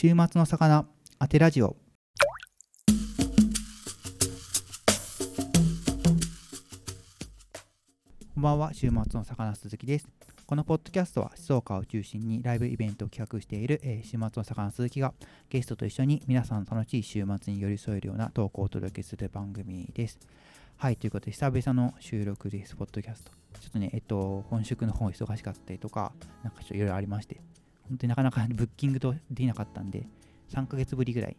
週末の魚当てラジオ。こんばんは週末の魚鈴木です。このポッドキャストは静岡を中心にライブイベントを企画している、えー週末の魚鈴木がゲストと一緒に皆さんの楽しい週末に寄り添えるような投稿をお届けする番組です。はいということで久々の収録ですポッドキャスト。ちょっとねえっと本職の方忙しかったりとかなんかちょっといろいろありまして。本当になかなかブッキングとできなかったんで3ヶ月ぶりぐらい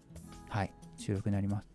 はい収録になります。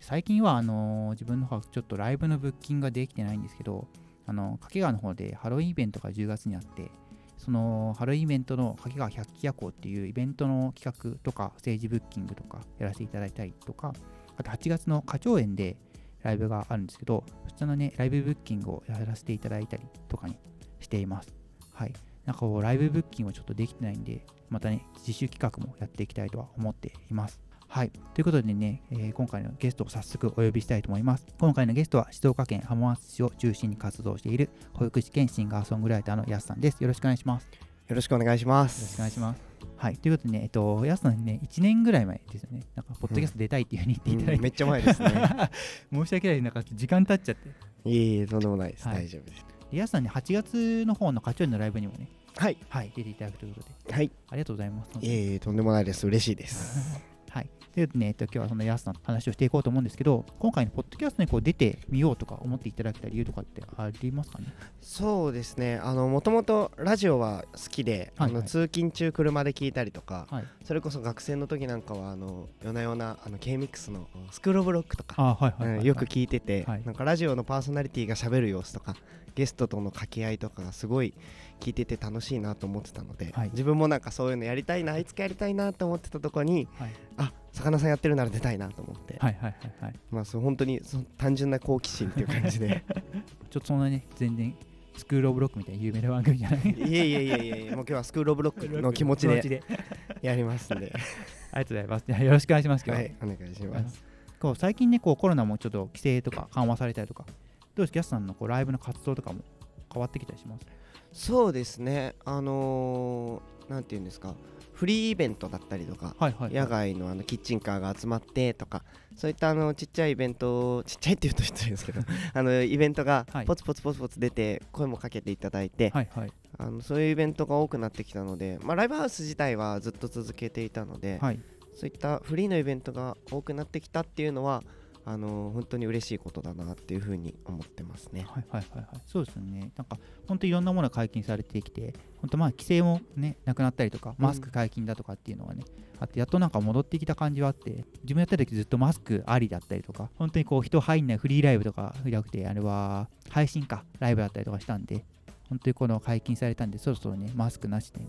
最近はあのー自分の方はちょっとライブのブッキングができてないんですけどあの掛川の方でハロウィンイベントが10月にあってそのハロウィンイベントの掛川百鬼夜行っていうイベントの企画とか政治ブッキングとかやらせていただいたりとかあと8月の花鳥園でライブがあるんですけどそちらのねライブブッキングをやらせていただいたりとかにしています。はい。なんかこうライブブッキングはちょっとできてないんでまたね自主企画もやっていきたいとは思っていますはい。ということでね、えー今回のゲストを早速お呼びしたいと思います。今回のゲストは静岡県浜松市を中心に活動している保育士兼シンガーソングライターのやすさんです。よろしくお願いします。よよろしくお願いしまろす。しくお願いします。はい。ということでね、えっと、やすさんにね、1年ぐらい前ですよね。なんか、ポッドキャスト出たいっていうふうに言っていただいて、うんめっちゃ前ですね。申し訳ない、なんか時間経っちゃって。いえいえ、とんでもないです。はい大丈夫です。でやすさんね、8月の方の課長のライブにもね、はい。はい、出ていただくということで、はい。ありがとうございます。いえいえ、とんでもないです。嬉しいです。はい。ということでね、えっと、今日はそのやすさんの話をしていこうと思うんですけど、今回のポッドキャストにこう出てみようとか思っていただけた理由とかってありますかね？そうですね。あの、もともとラジオは好きで、はいはいあの通勤中車で聞いたりとか、はい。それこそ学生の時なんかは、あの、夜な夜な、あの、K-MIX のスクールオブロックとか、よく聞いてて、はいなんかラジオのパーソナリティが喋る様子とかゲストとの掛け合いとかがすごい聞いてて楽しいなと思ってたので、はい自分もなんかそういうのやりたいないつかやりたいなと思ってたとこにはいあ魚さんやってるなら出たいなと思って、はいはいはいはい。まあそう本当にそ単純な好奇心っていう感じで ちょっとそんなね、全然スクールオブロックみたいな有名な番組じゃない。いえいえいえいえもう今日はスクールオブロックの気持ちでで。やりますんでありがとうございます。よろしくお願いします。はいお願いしますこう最近ね、こうコロナもちょっと規制とか緩和されたりとか、どうですか、やすさんのこうライブの活動とかも変わってきたりします？そうですね。あのー、なんていうんですか？フリーイベントだったりとかはいはい、野外のあのキッチンカーが集まってとかそういったあのちっちゃいイベントちっちゃいって言うと失礼ですけど あのイベントがはい。ポツポツポツポツ出て声もかけていただいて、はいはい。あのそういうイベントが多くなってきたので、まあ、ライブハウス自体はずっと続けていたので、はい。そういったフリーのイベントが多くなってきたっていうのはあの本当に嬉しいことだなっていうふうに思ってますね。はいはいはいはい。そうですよね。なんか、本当いろんなものが解禁されてきて、本当まあ規制もね、なくなったりとか、マスク解禁だとかっていうのはね、あって、やっとなんか戻ってきた感じはあって、自分やった時ずっとマスクありだったりとか、本当にこう人入んないフリーライブとかじゃなくて、あれは配信か、ライブだったりとかしたんで、本当にこの解禁されたんで、そろそろね、マスクなしでね、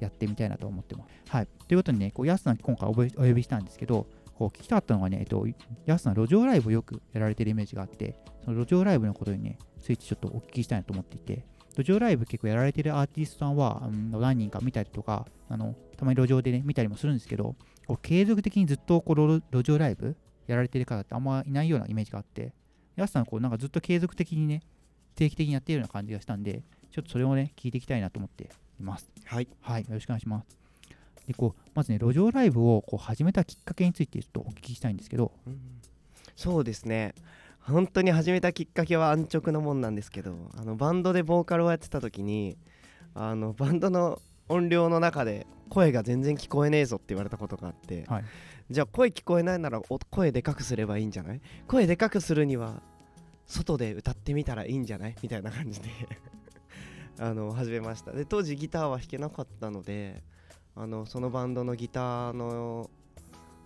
やってみたいなと思ってます。はい。ということでね、こう、ヤスさん今回お呼びしたんですけど、こう聞きたかったのがね、えっと、ヤスさん路上ライブをよくやられてるイメージがあって、その路上ライブのことにね、ついてちょっとお聞きしたいなと思っていて、路上ライブ結構やられてるアーティストさんは、うん何人か見たりとか、あのたまに路上でね、見たりもするんですけど、こう継続的にずっとこう路路上ライブやられてる方ってあんまいないようなイメージがあって、ヤスさんこうなんかずっと継続的にね、定期的にやっているような感じがしたんで、ちょっとそれをね、聞いていきたいなと思っています。はい、はい、よろしくお願いします。でこうまずね、路上ライブをこう始めたきっかけについてちょっとお聞きしたいんですけど、うん。そうですね。本当に始めたきっかけは安直なもんなんですけどあのバンドでボーカルをやってた時にあのバンドの音量の中で声が全然聞こえねえぞって言われたことがあって、はい。じゃあ声聞こえないならお声でかくすればいいんじゃない？声でかくするには外で歌ってみたらいいんじゃない？みたいな感じで あの始めました。で当時ギターは弾けなかったのであのそのバンドのギターの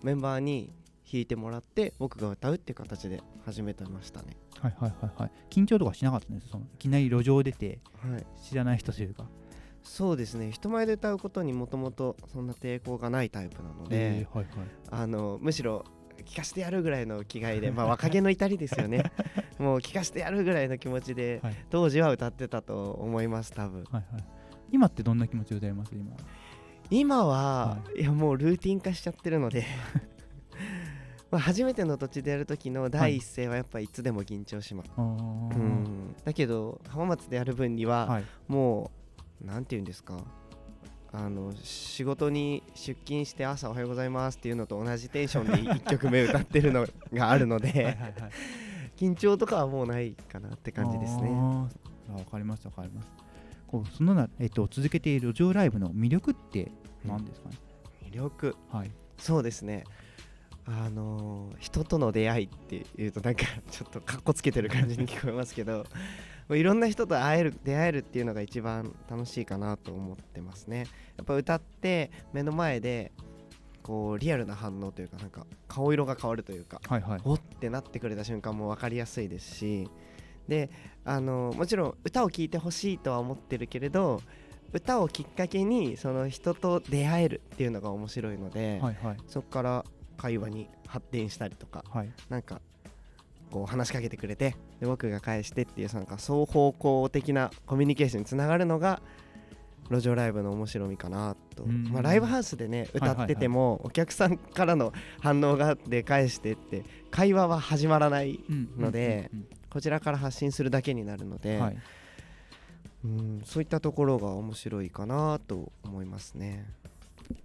メンバーに弾いてもらって僕が歌うっていう形で始めてましたね。はいはいはいはい、緊張とかしなかったんですそのいきなり路上出てはい。知らない人というか。そうですね。人前で歌うことにもともとそんな抵抗がないタイプなので、はいはい、あのむしろ聞かせてやるぐらいの気概で、まあ、若気の至りですよね。もう聞かせてやるぐらいの気持ちではい。当時は歌ってたと思います多分。はいはい、今ってどんな気持ちで歌います今今は、、はい。やもうルーティン化しちゃってるので まあ初めての土地でやる時の第一声はやっぱいつでも緊張します、あーうん。だけど浜松でやる分には、はい。もうなんて言うんですかあの仕事に出勤して朝おはようございますっていうのと同じテンションで 1曲目歌ってるのがあるのではいはいはい。緊張とかはもうないかなって感じですね。わかりますわかりますこうそのな、えっと、続けている路上ライブの魅力って何ですかね、魅力？はい。そうですね。あのー人との出会いっていうとなんか ちょっとかっこつけてる感じに聞こえますけど いろんな人と会える出会えるっていうのが一番楽しいかなと思ってますね。やっぱ歌って目の前でこうリアルな反応というかなんか顔色が変わるというかはいはい。おってなってくれた瞬間も分かりやすいですしであのもちろん歌を聴いてほしいとは思ってるけれど歌をきっかけにその人と出会えるっていうのが面白いので、はいはい。そこから会話に発展したりとかはい。なんかこう話しかけてくれてで僕が返してっていうなんか双方向的なコミュニケーションにつながるのが路上ライブの面白みかなと、うん。まあ、ライブハウスでね歌ってても、お客さんからの反応があって返してって会話は始まらないうんのでうんこちらから発信するだけになるので、うんはい。うんそういったところが面白いかなと思いますね。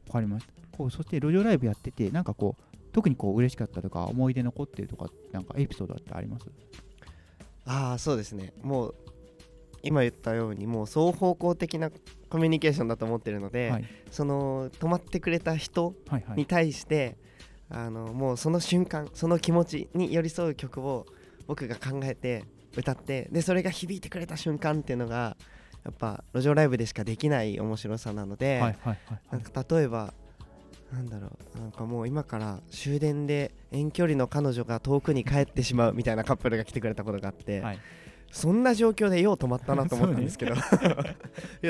わかりました。こうそして路上ライブやっててなんかこう特にこう嬉しかったとか思い出残ってるとかなんかエピソードってあります？ああそうですね。もう今言ったようにもう双方向的なコミュニケーションだと思ってるので、はい。その止まってくれた人はいはい。に対して、あのもうその瞬間その気持ちに寄り添う曲を僕が考えて歌ってでそれが響いてくれた瞬間っていうのがやっぱ路上ライブでしかできない面白さなので、はいはいはいはないんか例えばなんだろうなんかもう今から終電で遠距離の彼女が遠くに帰ってしまうみたいなカップルが来てくれたことがあって、はい。そんな状況でよう止まったなと思ったんですけど、いや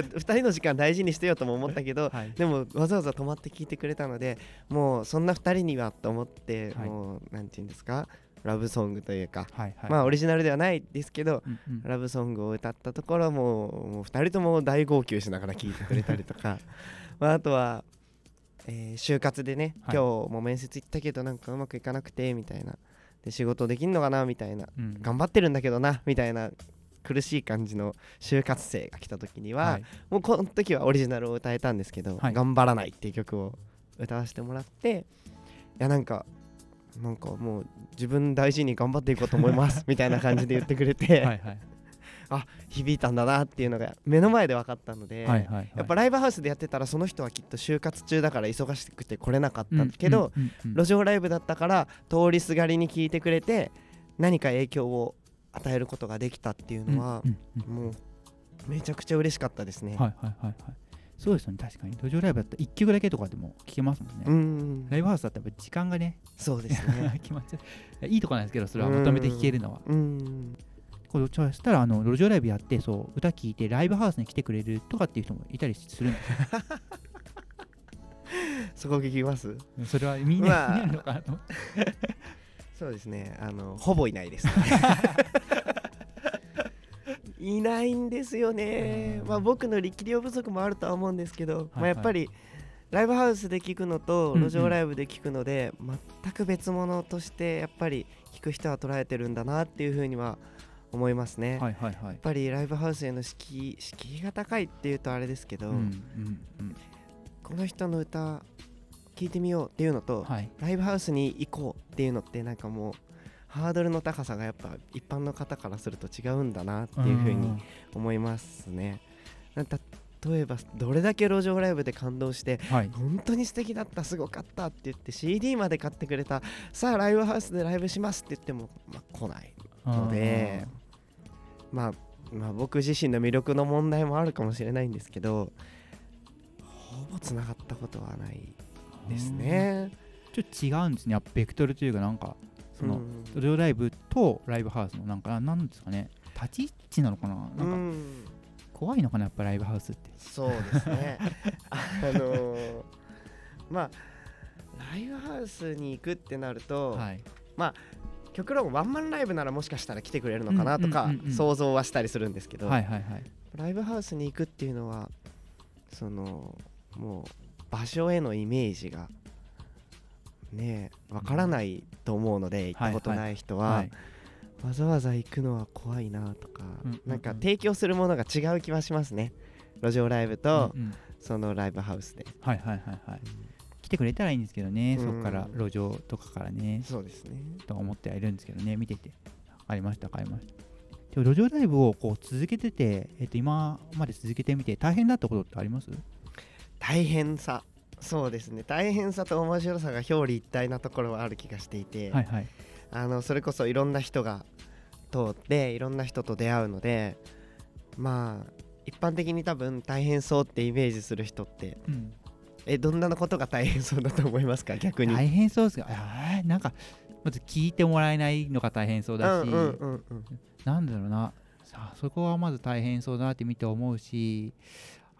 2人の時間大事にしてよとも思ったけど、はい。でもわざわざ止まって聞いてくれたのでもうそんな2人にはと思って、はい。もうなんて言うんですか？ラブソングというか、はいはい。まあオリジナルではないですけど、うんうん。ラブソングを歌ったところもうもう2人とも大号泣しながら聴いてくれたりとか。まああとは、えー就活でね、はい。今日も面接行ったけどなんかうまくいかなくてみたいな。で仕事できんのかなみたいな。うん。頑張ってるんだけどなみたいな苦しい感じの就活生が来た時には、はい。もうこの時はオリジナルを歌えたんですけど「はい。頑張らない」っていう曲を歌わせてもらっていやなんかなんかもう自分大事に頑張っていこうと思いますみたいな感じで言ってくれて、はいはい。響いたんだなっていうのが目の前で分かったので、はいはいはい。やっぱライブハウスでやってたらその人はきっと就活中だから忙しくて来れなかったけど、うんうん路上ライブだったから通りすがりに聞いてくれて何か影響を与えることができたっていうのはう、んうん。もうめちゃくちゃ嬉しかったですね。はいはいはいはいそうですよね確かに。路上ライブだったら1曲だけとかでも聴けますもんね、うん。ライブハウスだったらやっぱ時間がねそうですね。決まっちゃういいとこなんですけどそれはまとめて聴けるのは。うん。これそしたらあの路上ライブやってそう歌聴いてライブハウスに来てくれるとかっていう人もいたりするんですよ。そこ聞きます？それはみんまあな見るのかな？と思ってそうですね。あのほぼいないです いないんですよね。うん。まあ僕の力量不足もあるとは思うんですけど、まあ、はい。やっぱりライブハウスで聞くのとうんうん。路上ライブで聞くので全く別物としてやっぱり聞く人は捉えてるんだなっていうふうには思いますね、はいはいはい。やっぱりライブハウスへの敷居が高いっていうとあれですけど、うんうんうん。この人の歌聞いてみようっていうのと、はい。ライブハウスに行こうっていうのってなんかもうハードルの高さがやっぱ一般の方からすると違うんだなっていうふうに思いますね。な例えばどれだけ路上ライブで感動してはい。本当に素敵だったすごかったって言って CD まで買ってくれたさあライブハウスでライブしますって言っても、まあ、来ないのでまあまあ僕自身の魅力の問題もあるかもしれないんですけどほぼつながったことはないですね。ちょっと違うんですね。ベクトルというかなんかそのうん。路上ライブとライブハウスのなんかなんですかね。立ち位置なのかな。なんかうん。怖いのかなやっぱライブハウスって。そうですね。あのーまあライブハウスに行くってなると、はい。極論ワンマンライブならもしかしたら来てくれるのかなとか想像はしたりするんですけど、はいはいはい。ライブハウスに行くっていうのはそのもう場所へのイメージがねえわからないと思うので行ったことない人は、はいわざわざ行くのは怖いなとか、なんか提供するものが違う気はしますね。路上ライブと、そのライブハウスで、はいはいはいはい。来てくれたらいいんですけどね、うん。そこから路上とかからね。そうですね。と思ってはいるんですけどね見てて。分かりました分かりました。でも路上ライブをこう続けてて、えっと今まで続けてみて大変だったことってあります？大変さそうですね。大変さと面白さが表裏一体なところはある気がしていて、はいはい。あのそれこそいろんな人が通っていろんな人と出会うのでまあ一般的に多分大変そうってイメージする人ってうん。えどんなことが大変そうだと思いますか？逆に。大変そうですがえーなんかまず聞いてもらえないのが大変そうだし、うんうんうんうん。なんだろうな。さあそこはまず大変そうだなって見て思うし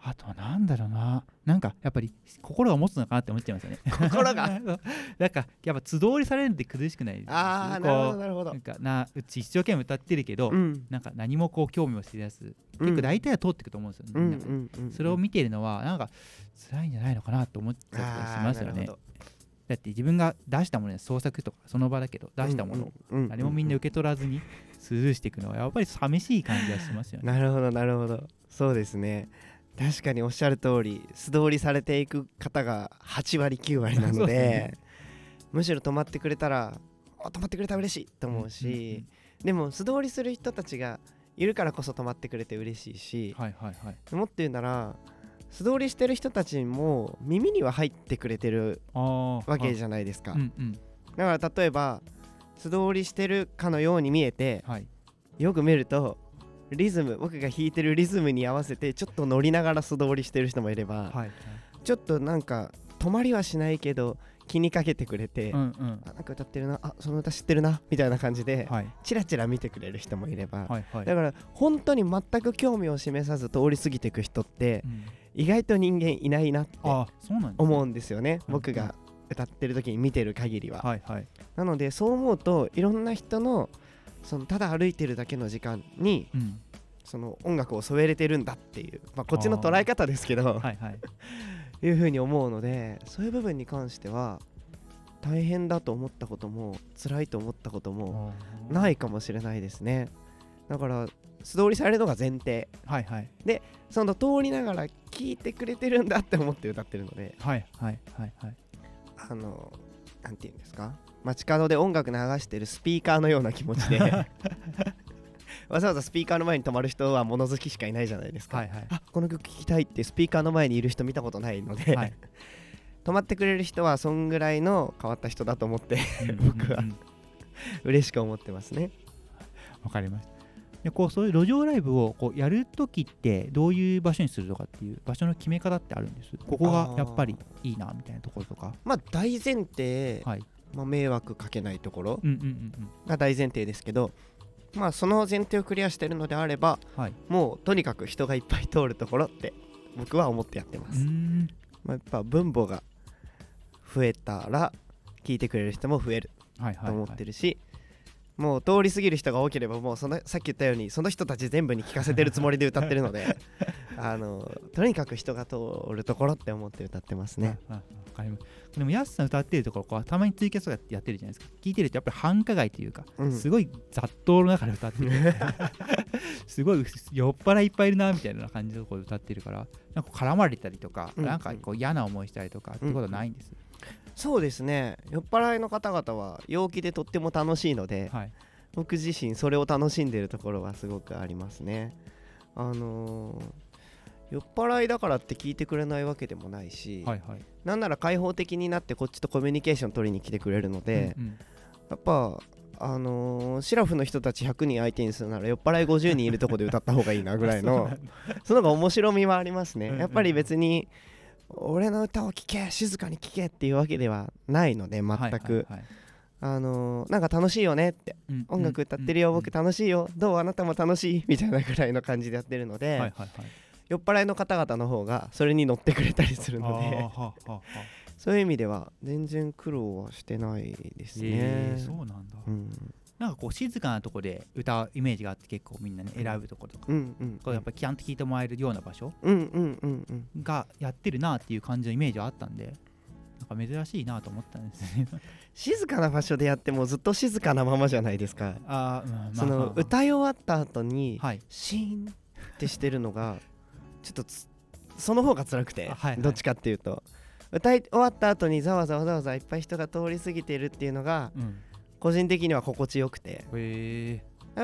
あとはなんだろうな。なんかやっぱり心が持つのかなって思っちゃいますよね。心が？なんかやっぱ素通りされるって苦しくないです。ああなるほどなるほど。なんかなうち一生懸命歌ってるけど、うん。なんか何もこう興味をしてやす結構大体は通ってくと思うんですよね、うんそれを見てるのはなんか辛いんじゃないのかなと思っちゃったりしますよね。だって自分が出したもので創作とかその場だけど出したものをうんうんうん。何もみんな受け取らずにスルーしていくのはやっぱり寂しい感じがしますよね。なるほどなるほど。そうですね確かにおっしゃる通り素通りされていく方が8割9割なのでねむしろ止まってくれたらあ止まってくれたら嬉しいと思うし、でも素通りする人たちがいるからこそ止まってくれて嬉しいし、はいはいはい。もっと言うなら素通りしてる人たちも耳には入ってくれてるわけゃじゃないですか、うんうん。だから例えば素通りしてるかのように見えてはい。よく見るとリズム僕が弾いてるリズムに合わせてちょっと乗りながら素通りしてる人もいれば、はいはい。ちょっとなんか止まりはしないけど気にかけてくれて、うんうん。あなんか歌ってるなあその歌知ってるなみたいな感じで、はいチラチラ見てくれる人もいれば、はいはい。だから本当に全く興味を示さず通り過ぎていく人ってうん意外と人間いないなって思うんですよねうん僕が歌ってる時に見てる限りは、はいはい。なのでそう思うといろんな人のそのただ歩いてるだけの時間にうん。その音楽を添えれてるんだっていう、まあ、こっちの捉え方ですけどはいはい。いうふうに思うのでそういう部分に関しては大変だと思ったことも辛いと思ったこともないかもしれないですねだから素通りされるのが前提はいはい。その通りながら聴いてくれてるんだって思って歌ってるのではいはいはいはい。あのなんて言うんですか？街角で音楽流してるスピーカーのような気持ちで。わざわざスピーカーの前に止まる人は物好きしかいないじゃないですか、はいはい。あこの曲聴きたいってスピーカーの前にいる人見たことないので、はい。止まってくれる人はそんぐらいの変わった人だと思って僕は。嬉しく思ってますね。わかりました。でこうそういう路上ライブをこうやるときってどういう場所にするとかっていう場所の決め方ってあるんです？ここがやっぱりいいなみたいなところとか？まあ大前提、はい。まあ、迷惑かけないところ。が大前提ですけどまあその前提をクリアしてるのであればはい。もうとにかく人がいっぱい通るところって僕は思ってやってます、ん。まあ、やっぱ分母が増えたら聞いてくれる人も増えるはいはい、と思はい。ってるし、もう通り過ぎる人が多ければもうそのさっき言ったようにその人たち全部に聞かせてるつもりで歌ってるので あのとにかく人が通るところって思って歌ってますね。かりますでも、ヤスさん歌ってるところこう、たまにツイキャスとかやってるじゃないですか。聞いてると、やっぱり繁華街というか、うんすごい雑踏の中で歌ってる。すごい酔っ払いいっぱいいるなみたいな感じのところで歌ってるから、なんか絡まれたりとか、うんなんかこう嫌な思いしたりとかってことはないんです？そうですね酔っ払いの方々は陽気でとっても楽しいので、はい。僕自身それを楽しんでるところはすごくありますね。あのー酔っ払いだからって聞いてくれないわけでもないし、はいはい。なんなら開放的になってこっちとコミュニケーション取りに来てくれるので、うんうんやっぱあのーシラフの人たち100人相手にするなら酔っ払い50人いるとこで歌った方がいいなぐらいの その方が面白みはありますねうんうんやっぱり別に俺の歌を聴け静かに聴けっていうわけではないので全く、はいはいはい。あのーなんか楽しいよねって。うん音楽歌ってるよ、うん僕楽しいよ。どうあなたも楽しいみたいなぐらいの感じでやってるので、はいはいはい。酔っ払いの方々の方がそれに乗ってくれたりするのでそういう意味では全然苦労はしてないですね、えー、そうなんだ。うん、なんかこう静かなとこで歌うイメージがあって結構みんなね選ぶところとか、うんうんこうやっぱキャンと聞いてもらえるような場所がやってるなっていう感じのイメージはあったんでなんか珍しいなと思ったんです。ね静かな場所でやってもずっと静かなままじゃないですか、あー、うんまあその歌い終わった後に、はい。シーンってしてるのがちょっとつその方が辛くて、あはいはい。どっちかっていうと。歌い終わった後にざわざわざわざわいっぱい人が通り過ぎているっていうのがうん個人的には心地よくて。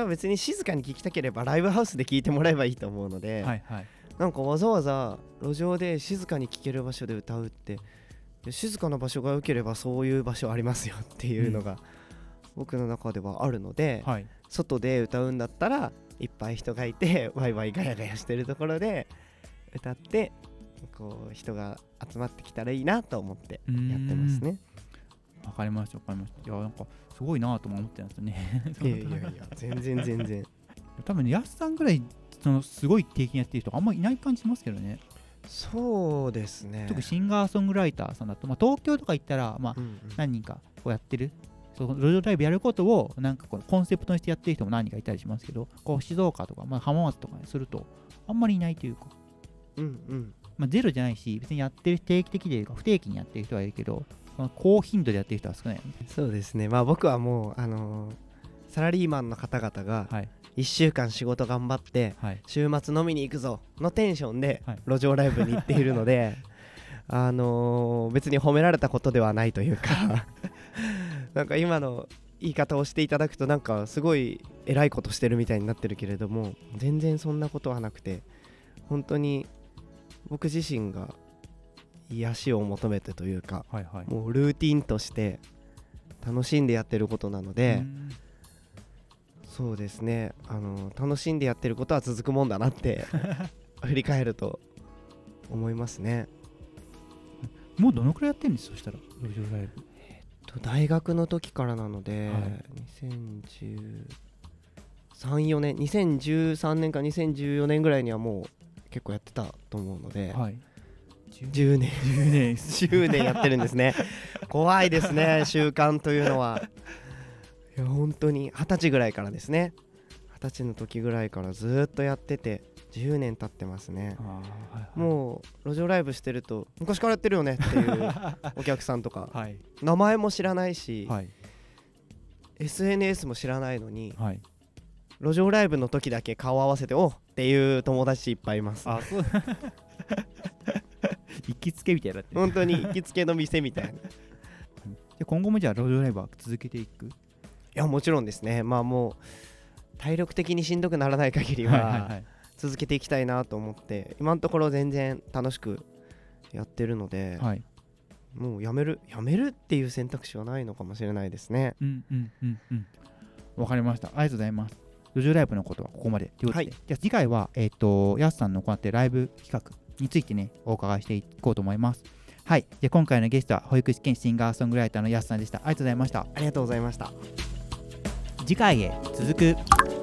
別に静かに聴きたければライブハウスで聴いてもらえばいいと思うので、はいはい。なんかわざわざ路上で静かに聴ける場所で歌うって静かな場所が良ければそういう場所ありますよっていうのが僕の中ではあるので、はい。外で歌うんだったらいっぱい人がいて ワイワイガヤガヤしてるところで歌ってこう人が集まってきたらいいなと思ってやってますね。わかりましたわかりました。いやなんかすごいなとも思ってたんですよね。いやいやいや全然全然。多分ねやすさんぐらいそのすごい定期にやってる人あんまいない感じしますけどね。そうですね。特にシンガーソングライターさんだと、まあ、東京とか行ったら、まあう、んうん。何人かこうやってるそう路上ライブやることをなんかこのコンセプトにしてやってる人も何人かいたりしますけどこう静岡とか、まあ、浜松とかにするとあんまりいないというか、うんうん。まあ、ゼロじゃないし別にやってる定期的で不定期にやってる人はいるけどその高頻度でやってる人は少ないよね。そうですね。まあ僕はもうあのーサラリーマンの方々がはい。1週間仕事頑張ってはい。週末飲みに行くぞのテンションではい。路上ライブに行っているので あのー別に褒められたことではないというか なんか今の言い方をしていただくとなんかすごい偉いことしてるみたいになってるけれども全然そんなことはなくて本当に僕自身が癒しを求めてというかはいはい。もうルーティンとして楽しんでやってることなので、うんそうですね。あの楽しんでやってることは続くもんだなって 振り返ると思いますね。もうどのくらいやってるんです？そしたら路上ライブ。と大学の時からなので、はい。2013,4年2013年か2014年ぐらいにはもう結構やってたと思うので、はい10年。10年。10年やってるんですね。怖いですね習慣というのは。いや本当に。二十歳ぐらいからですね。二十歳の時ぐらいからずーっとやってて10年経ってますね。はいはい。もう路上ライブしてると昔からやってるよねっていう お客さんとか。はい。名前も知らないし、はい。SNS も知らないのにはい。路上ライブの時だけ顔合わせておっていう友達いっぱいいます 行きつけみたいになってる。本当に行きつけの店みたいな。い で今後もじゃあ路上ライブは続けていく？やもちろんですね。まあもう体力的にしんどくならない限りは続けていきたいなと思って今のところ全然楽しくやってるので、はい。もうやめるやめるっていう選択肢はないのかもしれないですね。うんうんうんうん。わかりました。ありがとうございます。路上ライブのことはここまでということで、はい。じゃあ次回はえっ、とやすさんの行っているライブ企画についてねお伺いしていこうと思います。はい。じゃあ今回のゲストは保育士兼シンガーソングライターのやすさんでした。ありがとうございました。ありがとうございました。次回へ続く